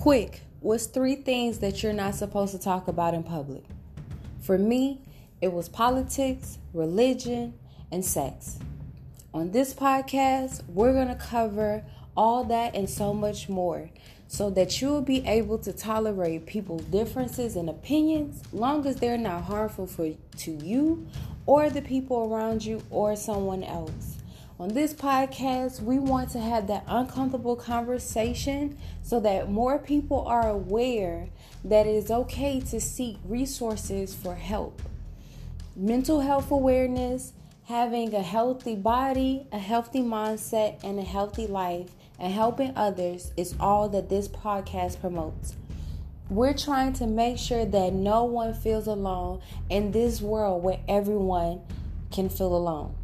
Quick, what's three things that you're not supposed to talk about in public? For me, it was politics, religion, and sex. On this podcast, we're going to cover all that and so much more so that you'll be able to tolerate people's differences and opinions long as they're not harmful for to you or the people around you or someone else. On this podcast, we want to have that uncomfortable conversation so that more people are aware that it is okay to seek resources for help. Mental health awareness, having a healthy body, a healthy mindset, and a healthy life, and helping others is all that this podcast promotes. We're trying to make sure that no one feels alone in this world where everyone can feel alone.